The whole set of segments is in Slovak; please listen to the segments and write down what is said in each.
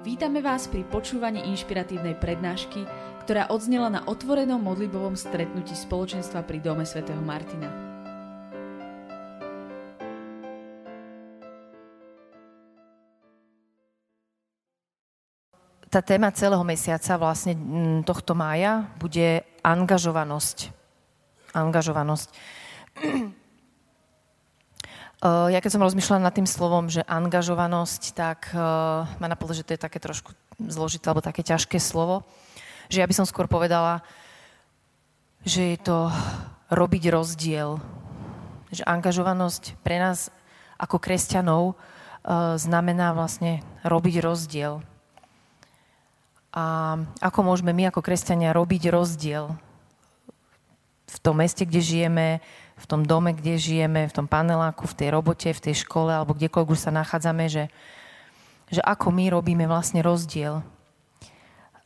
Vítame vás pri počúvaní inšpiratívnej prednášky, ktorá odznela na otvorenom modlibovom stretnutí spoločenstva pri Dome svätého Martina. Tá téma celého mesiaca, vlastne tohto mája, bude angažovanosť. Angažovanosť. Eh, ja keď som rozmýšľala nad tým slovom, že angažovanosť, tak uh, ma napadlo, že to je také trošku zložité alebo také ťažké slovo. Že ja by som skôr povedala, že je to robiť rozdiel. Že angažovanosť pre nás ako kresťanov uh, znamená vlastne robiť rozdiel. A ako môžeme my ako kresťania robiť rozdiel v tom meste, kde žijeme, v tom dome, kde žijeme, v tom paneláku, v tej robote, v tej škole alebo kdekoľvek už sa nachádzame, že, že ako my robíme vlastne rozdiel.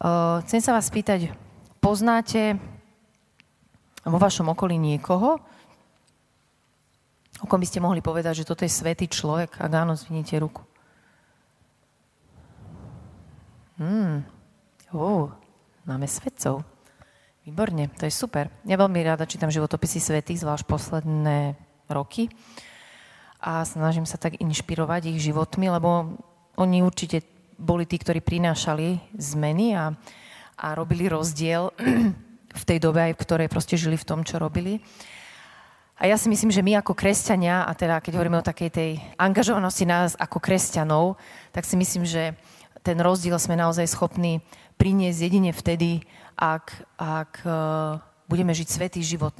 Uh, chcem sa vás spýtať, poznáte vo vašom okolí niekoho, o kom by ste mohli povedať, že toto je svetý človek? Ak áno, zvinite ruku. Hmm. Oh, máme svetcov. Výborne, to je super. Ja veľmi rada čítam životopisy svetých, zvlášť posledné roky. A snažím sa tak inšpirovať ich životmi, lebo oni určite boli tí, ktorí prinášali zmeny a, a robili rozdiel v tej dobe, aj v ktorej proste žili v tom, čo robili. A ja si myslím, že my ako kresťania, a teda keď hovoríme o takej tej angažovanosti nás ako kresťanov, tak si myslím, že ten rozdiel sme naozaj schopní priniesť jedine vtedy, ak, ak e, budeme žiť svetý život.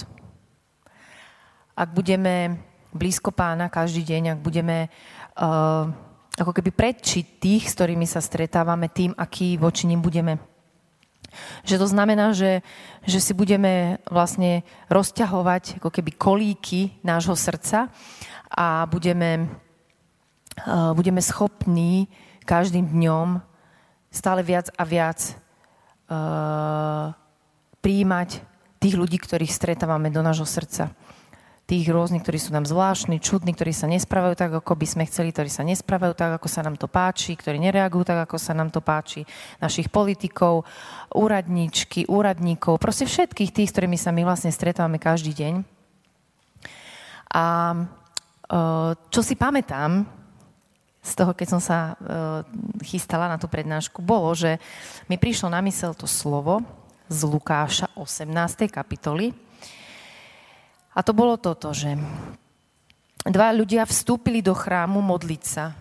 Ak budeme blízko pána každý deň, ak budeme uh, ako keby predčiť tých, s ktorými sa stretávame, tým, aký voči ním budeme. Že to znamená, že, že si budeme vlastne rozťahovať ako keby kolíky nášho srdca a budeme, uh, budeme schopní každým dňom stále viac a viac uh, príjmať tých ľudí, ktorých stretávame do nášho srdca. Tých rôznych, ktorí sú nám zvláštni, čudní, ktorí sa nesprávajú tak, ako by sme chceli, ktorí sa nesprávajú tak, ako sa nám to páči, ktorí nereagujú tak, ako sa nám to páči. Našich politikov, úradníčky, úradníkov, proste všetkých tých, s ktorými sa my vlastne stretávame každý deň. A uh, čo si pamätám, toho, keď som sa e, chystala na tú prednášku, bolo, že mi prišlo na mysel to slovo z Lukáša 18. kapitoly. A to bolo toto, že dva ľudia vstúpili do chrámu modliť sa.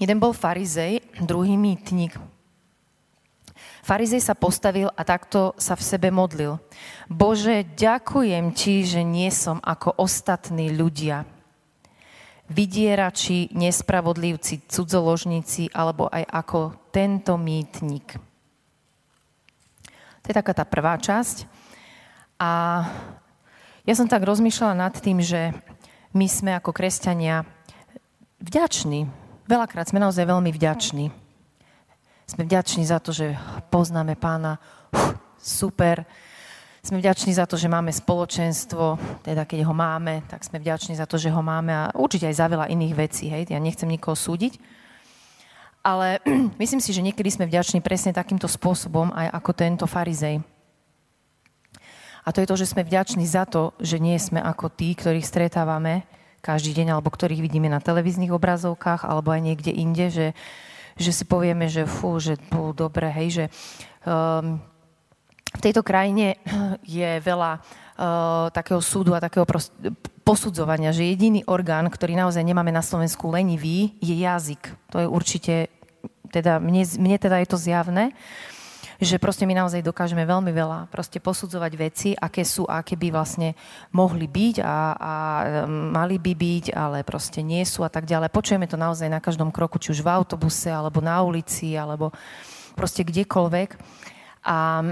Jeden bol farizej, druhý mýtnik. Farizej sa postavil a takto sa v sebe modlil. Bože, ďakujem ti, že nie som ako ostatní ľudia, vydierači, nespravodlivci, cudzoložníci alebo aj ako tento mýtnik. To je taká tá prvá časť. A ja som tak rozmýšľala nad tým, že my sme ako kresťania vďační. Veľakrát sme naozaj veľmi vďační. Sme vďační za to, že poznáme pána. Uf, super sme vďační za to, že máme spoločenstvo, teda keď ho máme, tak sme vďační za to, že ho máme a určite aj za veľa iných vecí, hej, ja nechcem nikoho súdiť. Ale myslím si, že niekedy sme vďační presne takýmto spôsobom aj ako tento farizej. A to je to, že sme vďační za to, že nie sme ako tí, ktorých stretávame každý deň, alebo ktorých vidíme na televíznych obrazovkách, alebo aj niekde inde, že, že si povieme, že fú, že bol dobre, hej, že um, v tejto krajine je veľa uh, takého súdu a takého prost- posudzovania, že jediný orgán, ktorý naozaj nemáme na Slovensku lenivý, je jazyk. To je určite, teda mne, mne teda je to zjavné, že proste my naozaj dokážeme veľmi veľa proste posudzovať veci, aké sú a aké by vlastne mohli byť a, a mali by byť, ale proste nie sú a tak ďalej. Počujeme to naozaj na každom kroku, či už v autobuse, alebo na ulici, alebo proste kdekoľvek. A,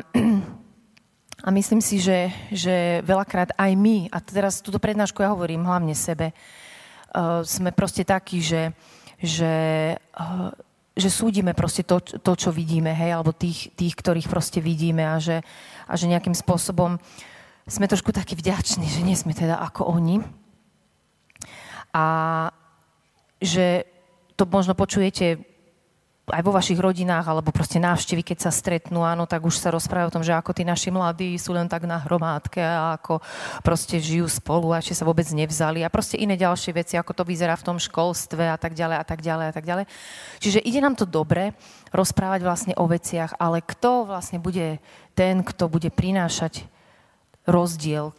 a myslím si, že, že veľakrát aj my, a teraz túto prednášku ja hovorím hlavne sebe, uh, sme proste takí, že, že, uh, že súdime proste to, to, čo vidíme, hej, alebo tých, tých, ktorých proste vidíme a že, a že nejakým spôsobom sme trošku takí vďační, že nie sme teda ako oni. A že to možno počujete aj vo vašich rodinách, alebo proste návštevy, keď sa stretnú, áno, tak už sa rozprávajú o tom, že ako tí naši mladí sú len tak na hromádke a ako proste žijú spolu a ešte sa vôbec nevzali a proste iné ďalšie veci, ako to vyzerá v tom školstve a tak ďalej a tak ďalej a tak ďalej. Čiže ide nám to dobre rozprávať vlastne o veciach, ale kto vlastne bude ten, kto bude prinášať rozdiel,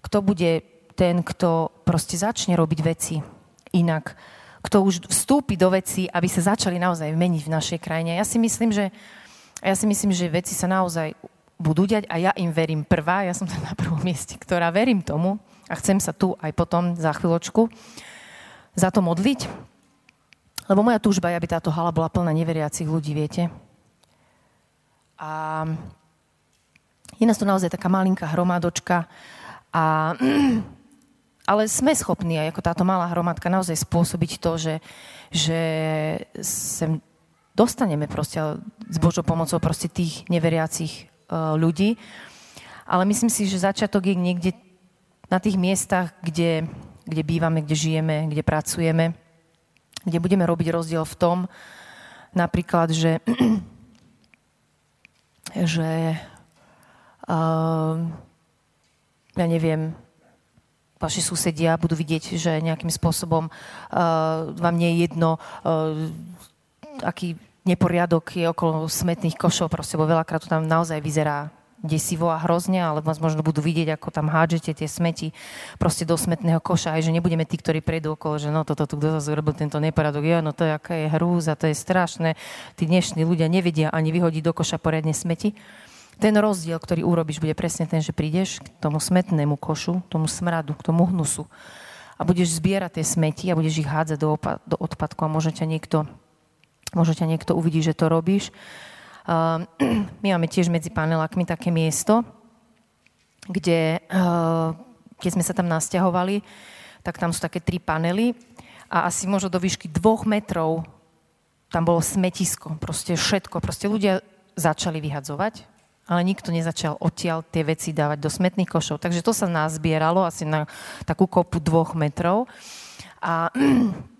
kto bude ten, kto proste začne robiť veci inak, kto už vstúpi do veci, aby sa začali naozaj meniť v našej krajine. Ja si myslím, že, ja si myslím, že veci sa naozaj budú diať a ja im verím prvá, ja som tam na prvom mieste, ktorá verím tomu a chcem sa tu aj potom za chvíľočku za to modliť, lebo moja túžba je, aby táto hala bola plná neveriacich ľudí, viete. A je nás tu naozaj taká malinká hromadočka a ale sme schopní aj ako táto malá hromadka naozaj spôsobiť to, že, že sem dostaneme proste s Božou pomocou proste tých neveriacich uh, ľudí. Ale myslím si, že začiatok je niekde na tých miestach, kde, kde bývame, kde žijeme, kde pracujeme, kde budeme robiť rozdiel v tom, napríklad, že, že uh, ja neviem, vaši susedia budú vidieť, že nejakým spôsobom uh, vám nie je jedno, uh, aký neporiadok je okolo smetných košov, proste, bo veľakrát to tam naozaj vyzerá desivo a hrozne, ale vás možno budú vidieť, ako tam hádžete tie smeti proste do smetného koša, aj že nebudeme tí, ktorí prejdú okolo, že no toto tu kto zase urobil tento neporiadok, jo, no to je, aká je hrúza, to je strašné. Tí dnešní ľudia nevedia ani vyhodiť do koša poriadne smeti ten rozdiel, ktorý urobíš, bude presne ten, že prídeš k tomu smetnému košu, tomu smradu, k tomu hnusu a budeš zbierať tie smeti a budeš ich hádzať do, opa- do odpadku a môže ťa niekto, môže ťa niekto uvidí, že to robíš. Uh, my máme tiež medzi panelákmi také miesto, kde, uh, keď sme sa tam nasťahovali, tak tam sú také tri panely a asi možno do výšky dvoch metrov tam bolo smetisko, proste všetko. Proste ľudia začali vyhadzovať, ale nikto nezačal odtiaľ tie veci dávať do smetných košov. Takže to sa nás zbieralo asi na takú kopu dvoch metrov. A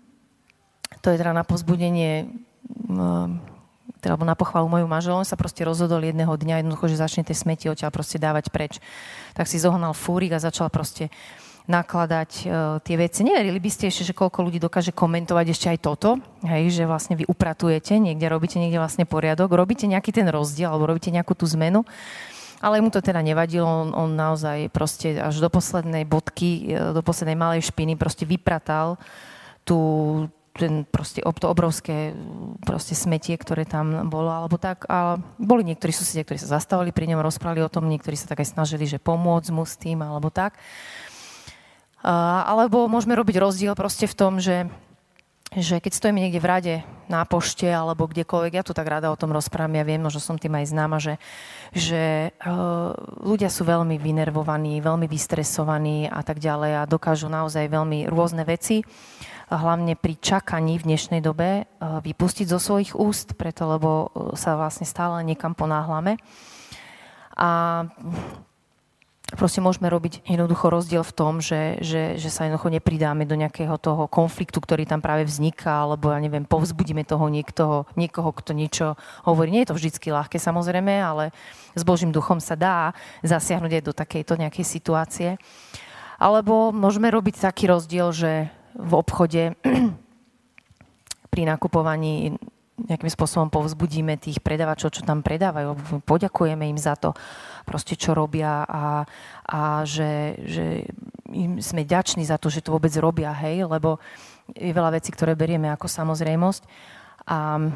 to je teda na pozbudenie teda, alebo na pochvalu moju on sa proste rozhodol jedného dňa jednoducho, že začne tie smeti odtiaľ proste dávať preč. Tak si zohnal fúrik a začal proste nakladať uh, tie veci. Neverili by ste ešte, že koľko ľudí dokáže komentovať ešte aj toto, hej, že vlastne vy upratujete, niekde robíte niekde vlastne poriadok, robíte nejaký ten rozdiel alebo robíte nejakú tú zmenu. Ale mu to teda nevadilo, on, on naozaj proste až do poslednej bodky, e, do poslednej malej špiny proste vypratal tú, ten proste, to obrovské proste smetie, ktoré tam bolo, alebo tak. A boli niektorí susedia, ktorí sa zastavili pri ňom, rozprávali o tom, niektorí sa tak aj snažili, že pomôcť mu s tým, alebo tak. Alebo môžeme robiť rozdiel proste v tom, že, že keď stojíme niekde v rade na pošte alebo kdekoľvek, ja tu tak rada o tom rozprávam, ja viem, možno som tým aj známa, že, že uh, ľudia sú veľmi vynervovaní, veľmi vystresovaní a tak ďalej a dokážu naozaj veľmi rôzne veci hlavne pri čakaní v dnešnej dobe vypustiť zo svojich úst, preto lebo sa vlastne stále niekam ponáhlame. A proste môžeme robiť jednoducho rozdiel v tom, že, že, že sa jednoducho nepridáme do nejakého toho konfliktu, ktorý tam práve vzniká, alebo ja neviem, povzbudíme toho niektoho, niekoho, kto niečo hovorí. Nie je to vždy ľahké samozrejme, ale s Božím duchom sa dá zasiahnuť aj do takejto nejakej situácie. Alebo môžeme robiť taký rozdiel, že v obchode pri nakupovaní nejakým spôsobom povzbudíme tých predavačov, čo tam predávajú, poďakujeme im za to, proste čo robia a, a že, že im sme ďační za to, že to vôbec robia, hej, lebo je veľa vecí, ktoré berieme ako samozrejmosť. A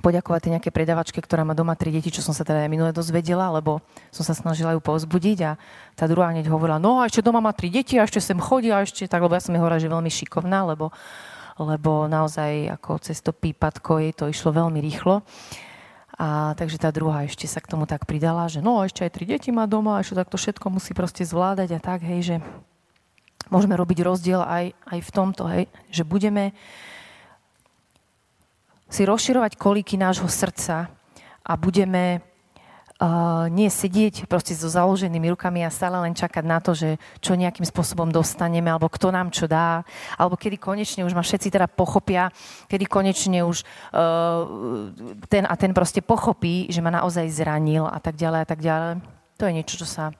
poďakovať tej nejaké predavačke, ktorá má doma tri deti, čo som sa teda aj minule dozvedela, lebo som sa snažila ju povzbudiť a tá druhá hneď hovorila, no a ešte doma má tri deti a ešte sem chodí a ešte tak, lebo ja som jej hovorila, že veľmi šikovná, lebo lebo naozaj ako cez to pípatko jej to išlo veľmi rýchlo. A takže tá druhá ešte sa k tomu tak pridala, že no ešte aj tri deti má doma, ešte takto všetko musí proste zvládať a tak, hej, že môžeme robiť rozdiel aj, aj v tomto, hej, že budeme si rozširovať kolíky nášho srdca a budeme Uh, nie sedieť proste so založenými rukami a stále len čakať na to, že čo nejakým spôsobom dostaneme, alebo kto nám čo dá, alebo kedy konečne už ma všetci teda pochopia, kedy konečne už uh, ten a ten proste pochopí, že ma naozaj zranil a tak ďalej a tak ďalej. To je niečo, čo sa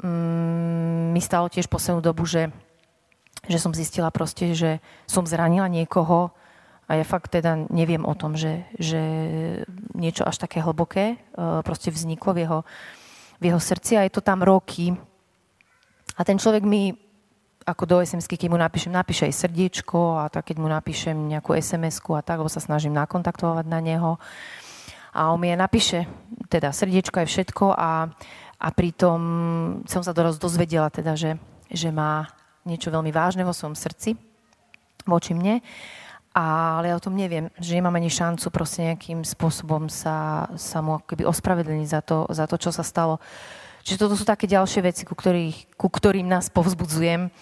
um, mi stalo tiež poslednú dobu, že, že som zistila proste, že som zranila niekoho, a ja fakt teda neviem o tom, že, že niečo až také hlboké uh, proste vzniklo v jeho, v jeho srdci a je to tam roky. A ten človek mi, ako do sms keď mu napíšem, napíše aj srdiečko a tak keď mu napíšem nejakú sms a tak, lebo sa snažím nakontaktovať na neho. A on mi aj napíše, teda srdiečko je všetko a, a pritom som sa doraz dozvedela teda, že, že má niečo veľmi vážne vo svojom srdci voči mne ale ja o tom neviem, že nemám ani šancu proste nejakým spôsobom sa, sa mu keby ospravedlniť za to, za to, čo sa stalo. Čiže toto sú také ďalšie veci, ku, ktorých, ku ktorým nás povzbudzujem,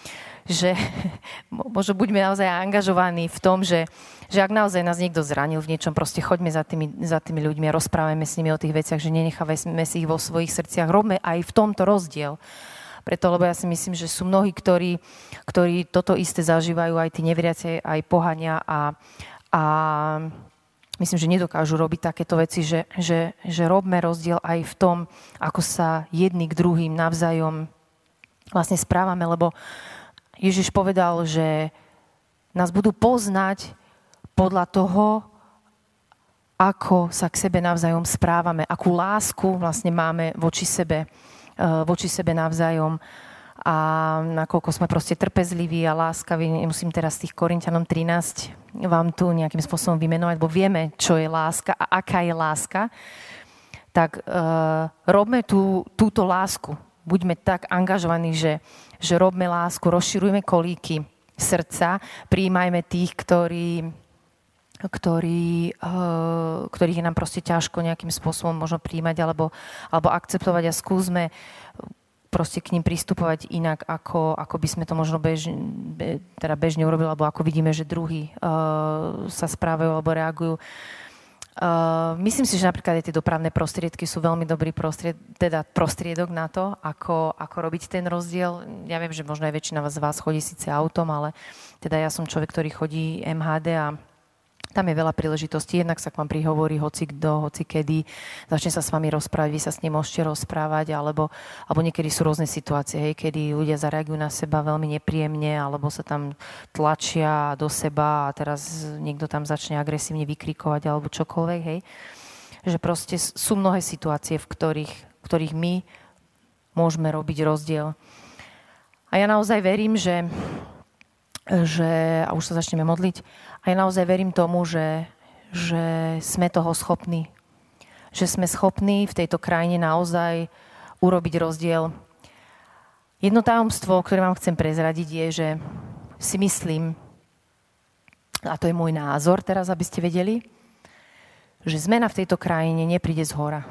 že možno buďme naozaj angažovaní v tom, že, že ak naozaj nás niekto zranil v niečom, proste choďme za tými, za tými ľuďmi a rozprávajme s nimi o tých veciach, že nenechávajme si ich vo svojich srdciach. Robme aj v tomto rozdiel. Preto, lebo ja si myslím, že sú mnohí, ktorí, ktorí toto isté zažívajú, aj tí neveriaci, aj pohania a, a myslím, že nedokážu robiť takéto veci, že, že, že robme rozdiel aj v tom, ako sa jedni k druhým navzájom vlastne správame, lebo Ježiš povedal, že nás budú poznať podľa toho, ako sa k sebe navzájom správame, akú lásku vlastne máme voči sebe. Eh, voči sebe navzájom a nakoľko sme proste trpezliví a láskaví, nemusím teraz tých Korintianom 13 vám tu nejakým spôsobom vymenovať, bo vieme, čo je láska a aká je láska, tak uh, robme tú, túto lásku. Buďme tak angažovaní, že, že robme lásku, rozširujme kolíky srdca, príjmajme tých, ktorí ktorý, uh, ktorých je nám proste ťažko nejakým spôsobom možno príjmať alebo, alebo akceptovať a skúsme proste k ním pristupovať inak, ako, ako by sme to možno bež, be, teda bežne urobili, alebo ako vidíme, že druhí uh, sa správajú alebo reagujú. Uh, myslím si, že napríklad aj tie dopravné prostriedky sú veľmi dobrý prostried, teda prostriedok na to, ako, ako robiť ten rozdiel. Ja viem, že možno aj väčšina z vás chodí síce autom, ale teda ja som človek, ktorý chodí MHD a tam je veľa príležitostí, jednak sa k vám prihovorí hoci kto, hoci kedy, začne sa s vami rozprávať, vy sa s ním môžete rozprávať, alebo, alebo niekedy sú rôzne situácie, hej, kedy ľudia zareagujú na seba veľmi nepríjemne, alebo sa tam tlačia do seba a teraz niekto tam začne agresívne vykrikovať, alebo čokoľvek, hej. Že proste sú mnohé situácie, v ktorých, v ktorých my môžeme robiť rozdiel. A ja naozaj verím, že, že a už sa začneme modliť, ja naozaj verím tomu, že, že sme toho schopní. Že sme schopní v tejto krajine naozaj urobiť rozdiel. Jedno tajomstvo, ktoré vám chcem prezradiť, je, že si myslím, a to je môj názor teraz, aby ste vedeli, že zmena v tejto krajine nepríde z hora.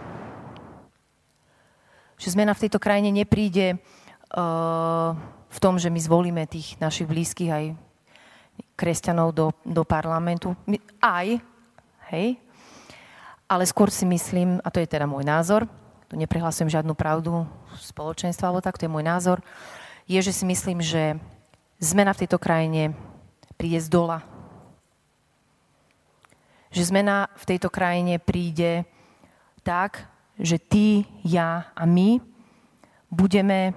Že zmena v tejto krajine nepríde uh, v tom, že my zvolíme tých našich blízkych aj kresťanov do, do parlamentu. Aj, hej, ale skôr si myslím, a to je teda môj názor, tu neprehlasujem žiadnu pravdu spoločenstva, alebo tak, to je môj názor, je, že si myslím, že zmena v tejto krajine príde z dola. Že zmena v tejto krajine príde tak, že ty, ja a my budeme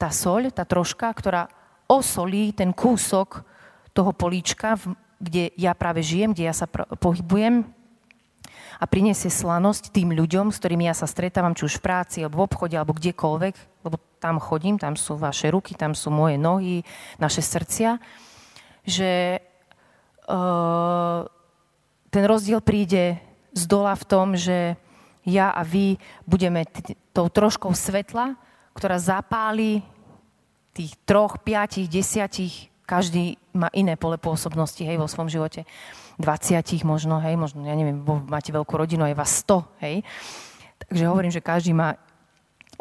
tá soľ, tá troška, ktorá osolí ten kúsok toho políčka, kde ja práve žijem, kde ja sa pohybujem a priniesie slanosť tým ľuďom, s ktorými ja sa stretávam, či už v práci, alebo v obchode, alebo kdekoľvek, lebo tam chodím, tam sú vaše ruky, tam sú moje nohy, naše srdcia, že uh, ten rozdiel príde z dola v tom, že ja a vy budeme t- tou troškou svetla, ktorá zapáli tých troch, piatich, desiatich každý má iné pole pôsobnosti, hej, vo svojom živote. 20 možno, hej, možno, ja neviem, máte veľkú rodinu, je vás 100, hej. Takže hovorím, že každý má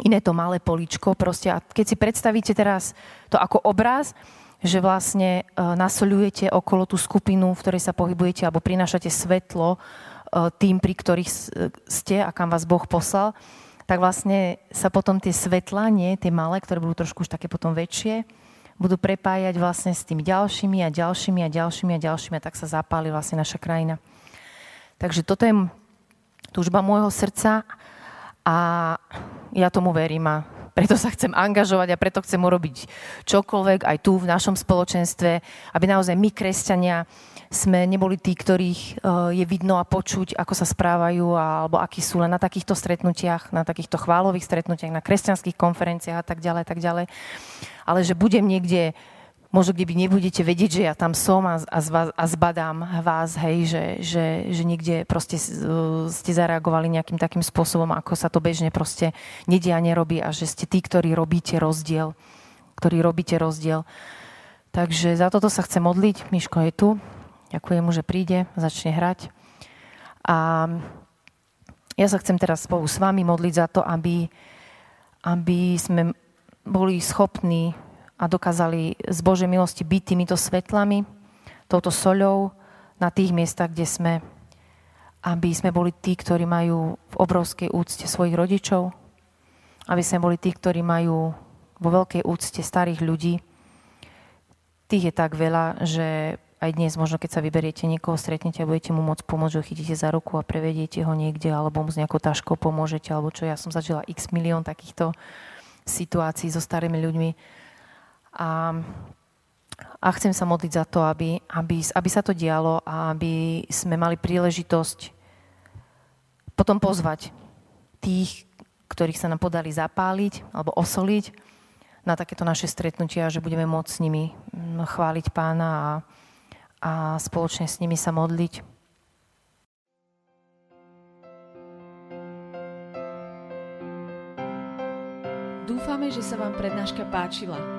iné to malé poličko proste. A keď si predstavíte teraz to ako obraz, že vlastne uh, nasoľujete okolo tú skupinu, v ktorej sa pohybujete, alebo prinášate svetlo uh, tým, pri ktorých ste a kam vás Boh poslal, tak vlastne sa potom tie svetla, nie, tie malé, ktoré budú trošku už také potom väčšie, budú prepájať vlastne s tými ďalšími a ďalšími a ďalšími a ďalšími a tak sa zapáli vlastne naša krajina. Takže toto je túžba môjho srdca a ja tomu verím a preto sa chcem angažovať a preto chcem urobiť čokoľvek aj tu v našom spoločenstve, aby naozaj my, kresťania, sme neboli tí, ktorých eh, je vidno a počuť, ako sa správajú alebo akí sú len na takýchto stretnutiach, na takýchto chválových stretnutiach, na kresťanských konferenciách a tak ďalej, tak ďalej. Ale že budem niekde možno kde vy nebudete vedieť, že ja tam som a, a, a zbadám vás, hej, že, že, že niekde proste ste zareagovali nejakým takým spôsobom, ako sa to bežne proste nedia nerobí a že ste tí, ktorí robíte rozdiel, ktorí robíte rozdiel. Takže za toto sa chcem modliť. Miško je tu. Ďakujem mu, že príde, začne hrať. A ja sa chcem teraz spolu s vami modliť za to, aby, aby sme boli schopní a dokázali z Božej milosti byť týmito svetlami, touto soľou na tých miestach, kde sme, aby sme boli tí, ktorí majú v obrovskej úcte svojich rodičov, aby sme boli tí, ktorí majú vo veľkej úcte starých ľudí. Tých je tak veľa, že aj dnes možno, keď sa vyberiete niekoho, stretnete a budete mu môcť pomôcť, že chytíte za ruku a prevediete ho niekde, alebo mu s nejakou taškou pomôžete, alebo čo, ja som zažila x milión takýchto situácií so starými ľuďmi, a, a chcem sa modliť za to, aby, aby, aby sa to dialo a aby sme mali príležitosť potom pozvať tých, ktorých sa nám podali zapáliť alebo osoliť na takéto naše stretnutia, že budeme môcť s nimi mm, chváliť pána a, a spoločne s nimi sa modliť. Dúfame, že sa vám prednáška páčila.